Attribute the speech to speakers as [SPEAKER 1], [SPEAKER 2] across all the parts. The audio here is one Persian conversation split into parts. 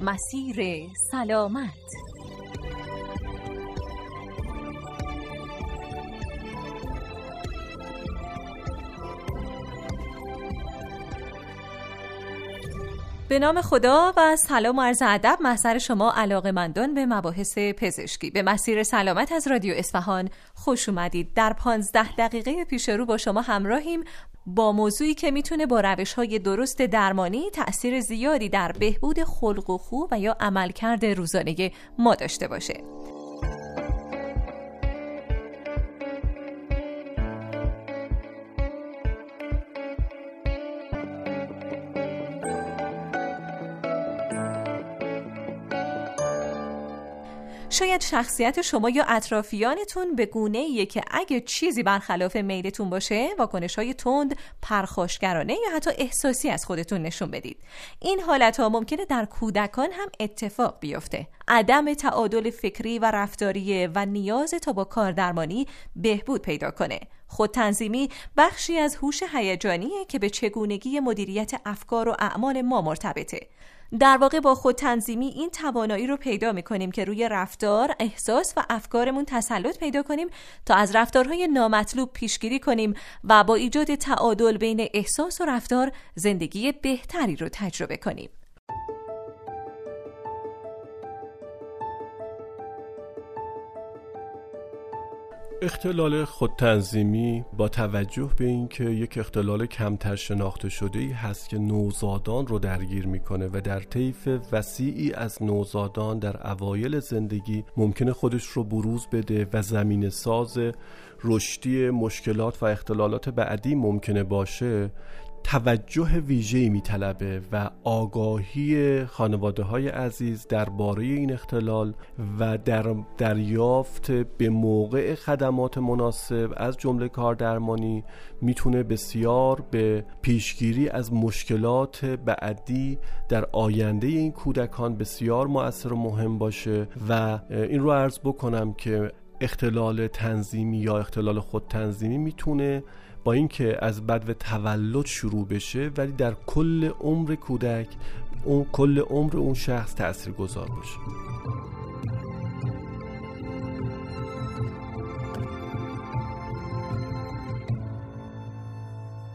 [SPEAKER 1] مسیر سلامت. به نام خدا و سلام و عرض ادب محضر شما علاقه مندان به مباحث پزشکی. به مسیر سلامت از رادیو اصفهان خوش اومدید. در پانزده دقیقه پیش رو با شما همراهیم با موضوعی که می‌تونه با روش های درست درمانی تأثیر زیادی در بهبود خلق و خو و یا عملکرد روزانه ما داشته باشه. شاید شخصیت شما یا اطرافیانتون به گونه ایه که اگه چیزی برخلاف میلتون باشه واکنش های تند پرخاشگرانه یا حتی احساسی از خودتون نشون بدید. این حالت ها ممکنه در کودکان هم اتفاق بیفته. عدم تعادل فکری و رفتاریه و نیاز تا با کاردرمانی بهبود پیدا کنه خود تنظیمی بخشی از هوش هیجانیه که به چگونگی مدیریت افکار و اعمال ما مرتبطه در واقع با خود تنظیمی این توانایی رو پیدا می‌کنیم که روی رفتار، احساس و افکارمون تسلط پیدا کنیم تا از رفتارهای نامطلوب پیشگیری کنیم و با ایجاد تعادل بین احساس و رفتار زندگی بهتری رو تجربه کنیم.
[SPEAKER 2] اختلال خودتنظیمی با توجه به اینکه یک اختلال کمتر شناخته شده ای هست که نوزادان رو درگیر می‌کنه و در طیف وسیعی از نوزادان در اوایل زندگی ممکنه خودش رو بروز بده و زمین ساز رشدی مشکلات و اختلالات بعدی ممکنه باشه توجه ویژه‌ای میطلبه و آگاهی خانواده های عزیز درباره این اختلال و در دریافت به موقع خدمات مناسب از جمله کار درمانی می‌تونه بسیار به پیشگیری از مشکلات بعدی در آینده این کودکان بسیار مؤثر و مهم باشه و این رو عرض بکنم که اختلال تنظیمی یا اختلال خود تنظیمی می‌تونه با اینکه از بد و تولد شروع بشه ولی در کل عمر کودک اون کل عمر اون شخص تأثیر گذار باشه.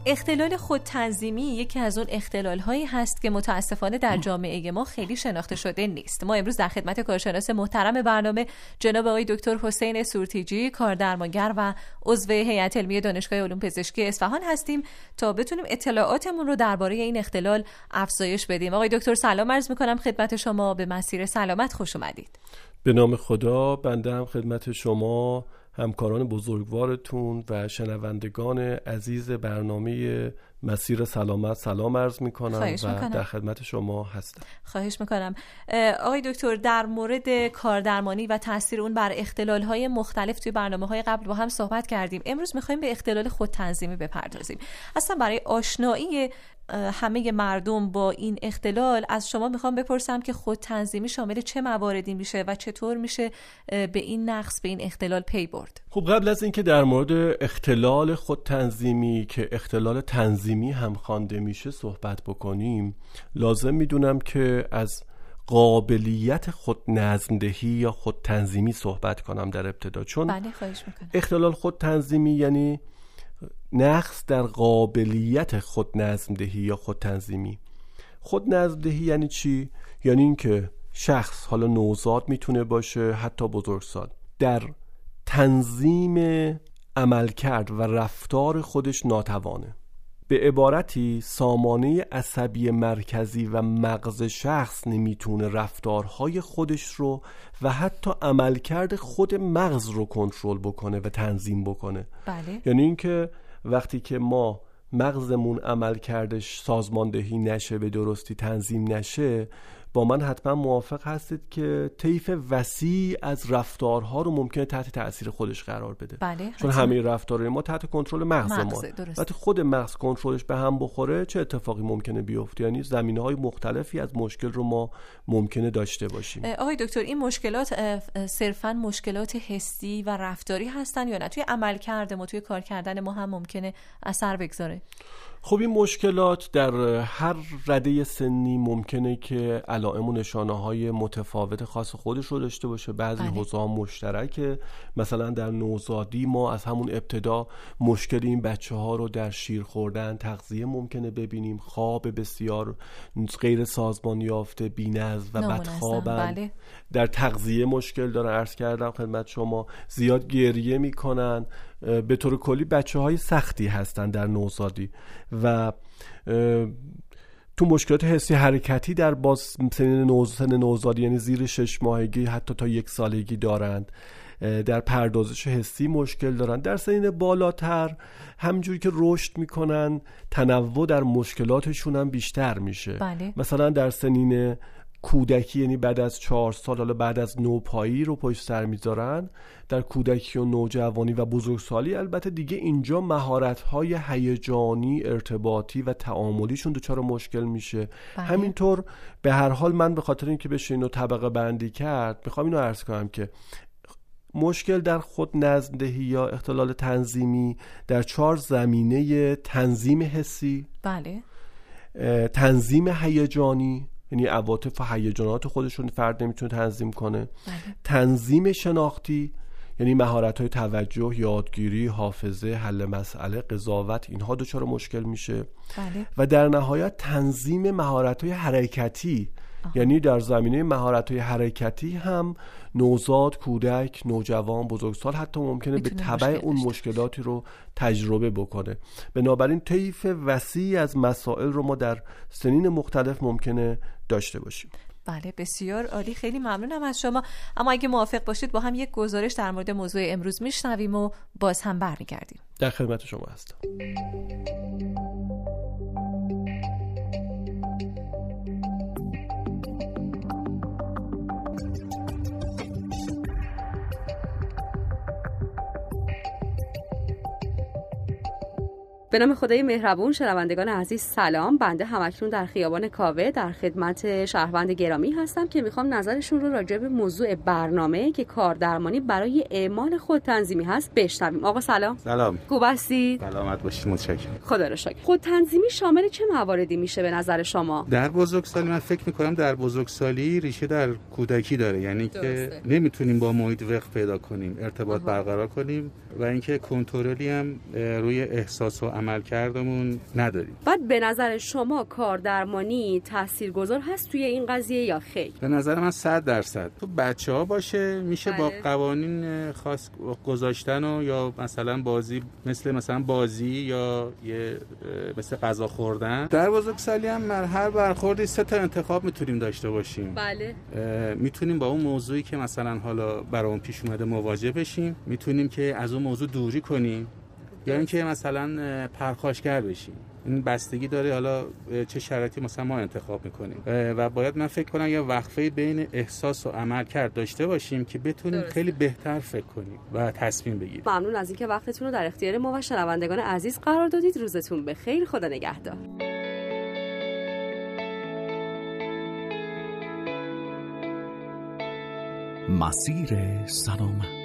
[SPEAKER 1] اختلال خود تنظیمی یکی از اون اختلال هایی هست که متاسفانه در جامعه ما خیلی شناخته شده نیست. ما امروز در خدمت کارشناس محترم برنامه جناب آقای دکتر حسین سورتیجی کاردرمانگر و عضو هیئت علمی دانشگاه علوم پزشکی اصفهان هستیم تا بتونیم اطلاعاتمون رو درباره این اختلال افزایش بدیم. آقای دکتر سلام عرض می‌کنم خدمت شما. به مسیر سلامت خوش اومدید.
[SPEAKER 2] به نام خدا بنده هم خدمت شما. همکاران بزرگوارتون و شنوندگان عزیز برنامه مسیر سلامت سلام عرض می‌کنم و در خدمت شما هستم.
[SPEAKER 1] خواهش می‌کنم. آقای دکتر در مورد کاردرمانی و تاثیر اون بر اختلال های مختلف توی برنامه های قبل با هم صحبت کردیم. امروز می‌خوایم به اختلال خود تنظیمی بپردازیم. اصلا برای آشنایی همه مردم با این اختلال از شما می‌خوام بپرسم که خود تنظیمی شامل چه مواردی میشه و چطور میشه به این نقص به این اختلال پی برد؟
[SPEAKER 2] خب قبل از اینکه در مورد اختلال خود تنظیمی که اختلال تنظیمی هم خوانده میشه صحبت بکنیم. لازم می‌دونم که از قابلیت خود نظمدهی یا خود تنظیمی صحبت کنم در ابتدا چون
[SPEAKER 1] بله خواهش
[SPEAKER 2] اختلال خود تنظیمی یعنی نقص در قابلیت خود نظمدهی یا خود تنظیمی. خود نظمدهی یعنی چی؟ یعنی اینکه شخص حالا نوزاد می‌تونه باشه حتی بزرگسال. در تنظیم عملکرد و رفتار خودش ناتوانه. به عبارتی سامانه عصبی مرکزی و مغز شخص نمی‌تونه رفتارهای خودش رو و حتی عملکرد خود مغز رو کنترل بکنه و تنظیم بکنه
[SPEAKER 1] بله.
[SPEAKER 2] یعنی اینکه وقتی که ما مغزمون عمل کردش سازماندهی نشه به درستی تنظیم نشه با من حتما موافق هستید که طیف وسیع از رفتارها رو ممکنه تحت تاثیر خودش قرار بده.
[SPEAKER 1] بله
[SPEAKER 2] چون همه رفتارهای ما تحت کنترل مغز ما وقتی خود مغز کنترلش به هم بخوره چه اتفاقی ممکنه بیفته؟ یعنی زمینه های مختلفی از مشکل رو ما ممکنه داشته باشیم.
[SPEAKER 1] آقای دکتر این مشکلات صرفا مشکلات حسی و رفتاری هستن یا نه؟ توی عمل کرده ما توی کار کردن ما هم ممکنه اثر بگذاره؟
[SPEAKER 2] خب این مشکلات در هر رده سنی ممکنه که علائم و نشانه های متفاوت خاص خودش رو داشته باشه. بعضی بله. حوزه مشترکه. مثلا در نوزادی ما از همون ابتدا مشکل این بچه ها رو در شیر خوردن تغذیه ممکنه ببینیم. خواب بسیار غیر سازمان یافته بینز و بدخوابن. بله. در تغذیه مشکل دارن عرض کردم خدمت شما. زیاد گریه می‌کنن. به طور کلی بچه های سختی هستن در نوزادی و تو مشکلات حسی حرکتی در باز سن, نوز، نوزادی یعنی زیر شش ماهگی حتی تا یک سالگی دارند. در پردازش حسی مشکل دارن در سنین بالاتر همجوری که رشد می‌کنن تنوع در مشکلاتشون هم بیشتر میشه.
[SPEAKER 1] بله.
[SPEAKER 2] مثلا در سنین کودکی یعنی بعد از چهار سال حالا بعد از نوپایی رو پشت سر می‌ذارن. در کودکی و نوجوانی و بزرگسالی البته دیگه اینجا مهارت های هیجانی ارتباطی و تعاملیشون دچار مشکل میشه. بله. همینطور به هر حال من به خاطر اینکه بشه اینو طبقه بندی کرد می‌خوام اینو عرض کنم که مشکل در خود نزدهی یا اختلال تنظیمی در چهار زمینه تنظیم حسی
[SPEAKER 1] بله.
[SPEAKER 2] تنظیم هیجانی یعنی عواطف و هیجانات خودشون فرد نمی‌تونه تنظیم کنه
[SPEAKER 1] بله.
[SPEAKER 2] تنظیم شناختی یعنی مهارت های توجه یادگیری حافظه حل مسئله قضاوت اینها دچار مشکل میشه
[SPEAKER 1] بله.
[SPEAKER 2] و در نهایت تنظیم مهارت های حرکتی یعنی در زمینه مهارت های حرکتی هم نوزاد کودک نوجوان بزرگسال حتی ممکنه به تبع اون مشکلاتی رو تجربه بکنه. بنابراین طیف وسیعی از مسائل رو ما در سنین مختلف ممکنه داشته باشیم.
[SPEAKER 1] بله بسیار عالی. خیلی ممنونم از شما. اما اگه موافق باشید با هم یک گزارش در مورد موضوع امروز میشنویم و باز هم برمیگردیم.
[SPEAKER 2] در خدمت شما هستم.
[SPEAKER 3] به نام خدای مهربون شنوندگان عزیز سلام. بنده همکنون در خیابان کاوه در خدمت شهروند گرامی هستم که می‌خوام نظرشون رو راجع به موضوع برنامه که کار درمانی برای اعمال خود تنظیمی هست بشنویم. آقا سلام.
[SPEAKER 4] سلام.
[SPEAKER 3] خوب هستید؟
[SPEAKER 4] سلامت باشید متشکرم.
[SPEAKER 3] خدا رو شکر. خود تنظیمی شامل چه مواردی میشه به نظر شما؟
[SPEAKER 4] در بزرگسالی من فکر می‌کنم در بزرگسالی ریشه در کودکی داره. یعنی که نمی‌تونیم با محیط وقت پیدا کنیم ارتباط برقرار کنیم و اینکه کنترلی هم روی احساس و عمل کردمون نداریم.
[SPEAKER 3] بعد به نظر شما کار درمانی تاثیرگذار هست توی این قضیه یا خیر؟
[SPEAKER 4] به نظر من 100 درصد. تو بچه ها باشه میشه با بله. قوانین خاص گذاشتن و یا مثلا بازی مثل مثلا بازی یا یه مثل غذا خوردن. در بزرگسالی هم هر برخوردی سه تا انتخاب می‌تونیم داشته باشیم.
[SPEAKER 3] بله.
[SPEAKER 4] می‌تونیم با اون موضوعی که مثلا حالا برامون پیش اومده مواجه بشیم. می‌تونیم که از اون موضوع دوری کنیم. یا اینکه مثلا پرخاشگر بشیم این بستگی داره حالا چه شرایطی مثلا ما انتخاب می‌کنیم. و باید من فکر کنم یه وقفه بین احساس و عمل کرد داشته باشیم که بتونیم خیلی بهتر فکر کنیم و تصمیم بگیریم.
[SPEAKER 3] ممنون از اینکه وقتتون رو در اختیار ما و شنوندگان عزیز قرار دادید. روزتون به خیر. خدا نگهدار.
[SPEAKER 5] مسیر سلامت.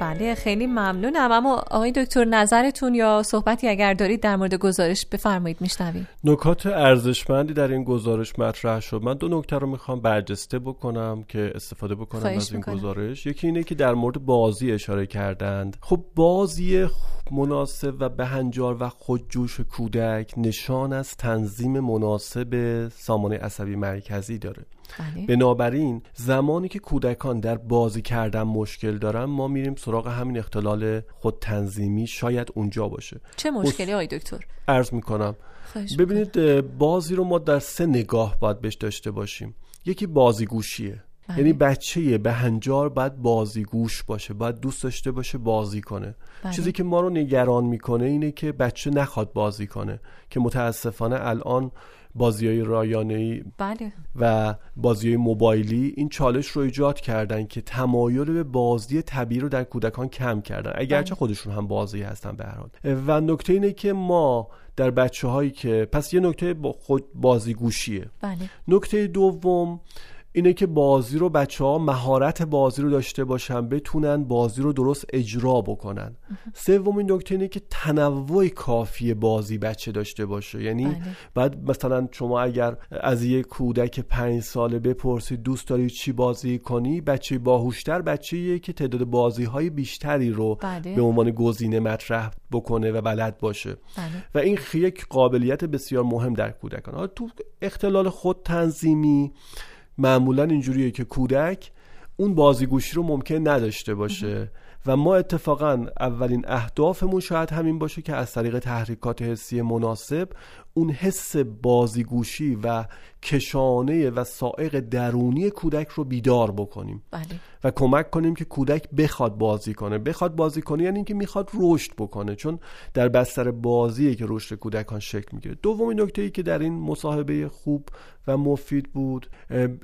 [SPEAKER 1] بله خیلی ممنونم. اما آقای دکتر نظرتون یا صحبتی اگر دارید در مورد گزارش بفرمایید میشنویم.
[SPEAKER 2] نکات ارزشمندی در این گزارش مطرح شد. من دو نکته رو می‌خوام برجسته بکنم که استفاده بکنم از این گزارش. یکی اینه که در مورد بازی اشاره کردند. خب بازی مناسب و بهنجار و خودجوش کودک نشان از تنظیم مناسب سامانه عصبی مرکزی داره.
[SPEAKER 1] بله.
[SPEAKER 2] بنابراین زمانی که کودکان در بازی کردن مشکل دارن ما میریم سراغ همین اختلال خود تنظیمی. شاید اونجا باشه.
[SPEAKER 1] چه مشکلی آقای دکتر؟
[SPEAKER 2] عرض می‌کنم. ببینید بازی رو ما در سه نگاه باید بهش داشته باشیم. یکی بازی گوشیه بله. یعنی بچه بهنجار باید بازیگوش باشه باید دوست داشته باشه بازی کنه بله. چیزی که ما رو نگران می‌کنه اینه که بچه نخواد بازی کنه که متاسفانه الان بازی های رایانه
[SPEAKER 1] بله.
[SPEAKER 2] و بازی های موبایلی این چالش رو ایجاد کردن که تمایل به بازی طبیعی رو در کودکان کم کردن اگرچه بله. خودشون هم بازی هستن به هر حال و نکته اینه که ما در بچه هایی که پس یه نکته با خود بازیگوشیه
[SPEAKER 1] بله.
[SPEAKER 2] نکته دوم اینه که بازی رو بچه ها مهارت بازی رو داشته باشن بتونن بازی رو درست اجرا بکنن سومین نکته اینه که تنوع کافی بازی بچه داشته باشه یعنی بله. بعد مثلا شما اگر از یه کودک پنج ساله بپرسید دوست داری چی بازی کنی بچه باهوشتر بچه که تعداد بازی های بیشتری رو
[SPEAKER 1] بله.
[SPEAKER 2] به عنوان گزینه مطرح بکنه و بلد باشه
[SPEAKER 1] بله.
[SPEAKER 2] و این یک قابلیت بسیار مهم در کودکان تو اختلال خود تنظیمی معمولا اینجوریه که کودک اون بازیگوشی رو ممکن نداشته باشه و ما اتفاقا اولین اهدافمون شاید همین باشه که از طریق تحریکات حسی مناسب اون حس بازیگوشی و کشانه و سائق درونی کودک رو بیدار بکنیم.
[SPEAKER 1] بله.
[SPEAKER 2] و کمک کنیم که کودک بخواد بازی کنه. بخواد بازی کنه یعنی اینکه می‌خواد رشد بکنه چون در بستر بازیه که رشد کودکان شکل می‌گیره. دومین نکته ای که در این مصاحبه خوب و مفید بود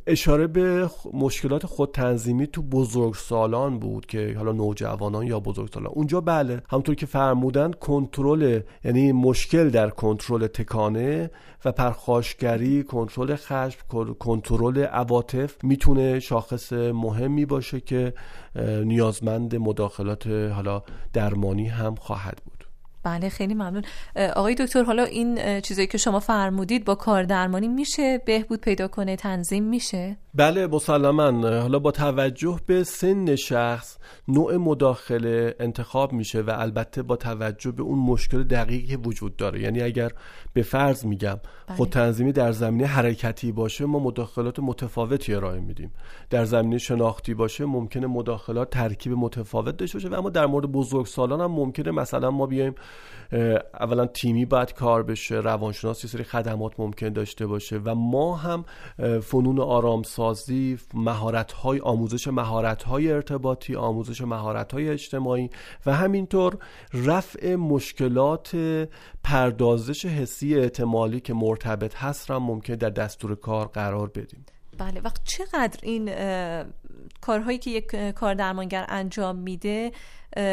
[SPEAKER 2] اشاره به مشکلات خود تنظیمی تو بزرگسالان بود که حالا نوجوانان یا بزرگسالان. اونجا بله همونطور که فرمودن کنترل یعنی مشکل در کنترل و پرخاشگری کنترل خشم کنترل عواطف می‌تونه شاخص مهمی باشه که نیازمند مداخلات حالا درمانی هم خواهد بود.
[SPEAKER 1] بله خیلی ممنون. آقای دکتر حالا این چیزایی که شما فرمودید با کار درمانی میشه بهبود پیدا کنه تنظیم میشه؟
[SPEAKER 2] بله مسلما. حالا با توجه به سن شخص نوع مداخله انتخاب میشه و البته با توجه به اون مشکل دقیقی وجود داره. یعنی اگر به فرض میگم بله. خود تنظیمی در زمینه حرکتی باشه ما مداخلات متفاوتی ارائه میدیم. در زمینه شناختی باشه ممکنه مداخلات ترکیب متفاوت داشته باشه و اما در مورد بزرگسالان هم ممکنه مثلا ما بیایم اولا تیمی باید کار بشه روانشناس سری خدمات ممکن داشته باشه و ما هم فنون آرامسازی مهارت های آموزش مهارت های ارتباطی آموزش مهارت های اجتماعی و همینطور رفع مشکلات پردازش حسی احتمالی که مرتبط هست را ممکن در دستور کار قرار بدیم.
[SPEAKER 1] بله وقت چقدر این کارهایی که یک کار درمانگر انجام میده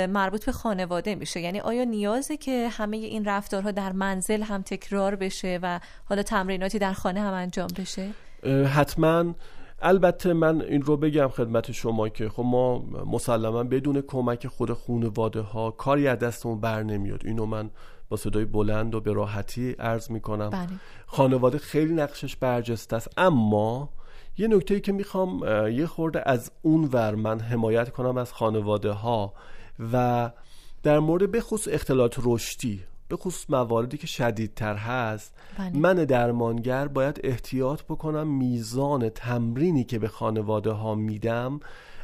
[SPEAKER 1] مربوط به خانواده میشه. یعنی آیا نیازه که همه این رفتارها در منزل هم تکرار بشه و حالا تمریناتی در خانه هم انجام بشه؟
[SPEAKER 2] حتما. البته من این رو بگم خدمت شما که خب ما مسلما بدون کمک خود خانواده ها کاری از دستمون بر نمیاد. اینو من با صدای بلند و به راحتی عرض می‌کنم.
[SPEAKER 1] بله.
[SPEAKER 2] خانواده خیلی نقشش برجسته است. اما یه نکته ای که می‌خوام یه خورده از اون ور من حمایت کنم از خانواده ها و در مورد بخصوص اختلالات رشدی به خصوص مواردی که شدیدتر هست
[SPEAKER 1] بله.
[SPEAKER 2] من درمانگر باید احتیاط بکنم میزان تمرینی که به خانواده ها میدم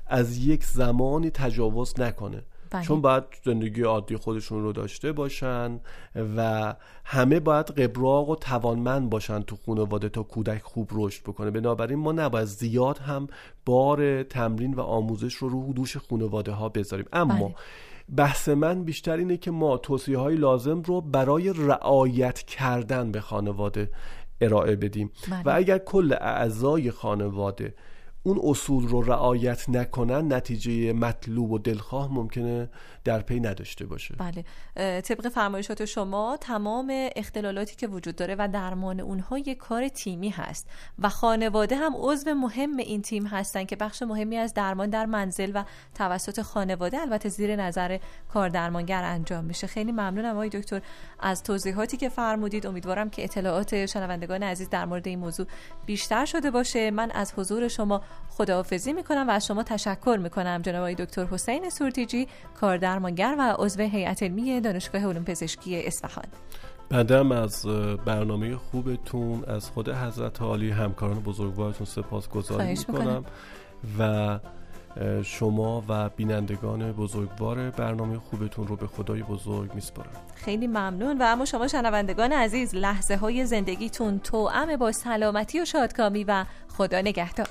[SPEAKER 2] از یک زمانی تجاوز نکنه
[SPEAKER 1] بله.
[SPEAKER 2] چون باید زندگی عادی خودشون رو داشته باشن و همه باید قبراق و توانمند باشن تو خانواده تا کودک خوب رشد بکنه بنابراین ما نباید زیاد هم بار تمرین و آموزش رو رو دوش خانواده ها بذاریم اما
[SPEAKER 1] بله.
[SPEAKER 2] بحث من بیشتر اینه که ما توصیه های لازم رو برای رعایت کردن به خانواده ارائه بدیم
[SPEAKER 1] بله.
[SPEAKER 2] و اگر کل اعضای خانواده اون اصول رو رعایت نکنن نتیجه مطلوب و دلخواه ممکنه در پی نداشته باشه.
[SPEAKER 1] بله. طبق فرمایشات شما تمام اختلالاتی که وجود داره و درمان اونها یک کار تیمی هست و خانواده هم عضو مهم این تیم هستن که بخش مهمی از درمان در منزل و توسط خانواده البته زیر نظر کار درمانگر انجام میشه. خیلی ممنونم آقای دکتر از توضیحاتی که فرمودید. امیدوارم که اطلاعات شنوندگان عزیز در مورد این موضوع بیشتر شده باشه. من از حضور شما خداحافظی می‌کنم و از شما تشکر می‌کنم جناب آقای دکتر حسین سورتیجی کار درمانگر و عضو هیئت علمی دانشگاه علوم پزشکی اصفهان.
[SPEAKER 2] بعدم از برنامه خوبتون از خود حضرت عالی همکاران بزرگوارتون سپاس گذاری می‌کنم. و شما و بینندگان بزرگوار برنامه خوبتون رو به خدای بزرگ میسپارم.
[SPEAKER 1] خیلی ممنون. و اما شما شنوندگان عزیز لحظه های زندگیتون توأم با سلامتی و شادکامی و خدا نگهدار.